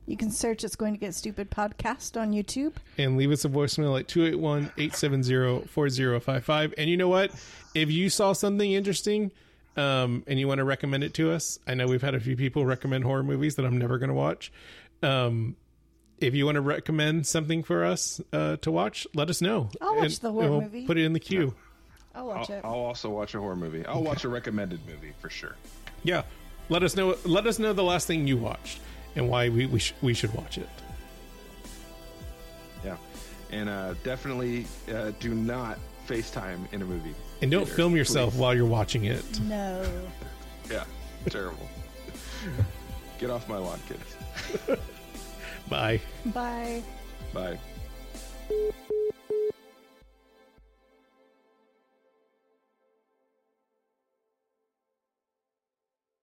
You can search It's Going to Get Stupid podcast on YouTube. and leave us a voicemail at 281-870-4055 and you know what if you saw something interesting um, and you want to recommend it to us i know we've had a few people recommend horror movies that i'm never going to watch um, if you want to recommend something for us uh, to watch let us know I'll watch And- the horror and we'll movie. put it in the queue I'll I'll, watch it. I'll also watch a horror movie. I'll watch a recommended movie for sure. yeah let us know let us know the last thing you watched and why we we, sh- we should watch it Yeah. And uh, definitely uh, do not FaceTime in a movie. and don't theater, film yourself please. while you're watching it No. [LAUGHS] Yeah. Terrible. Get off my lawn, kids. [LAUGHS] bye Bye. Bye.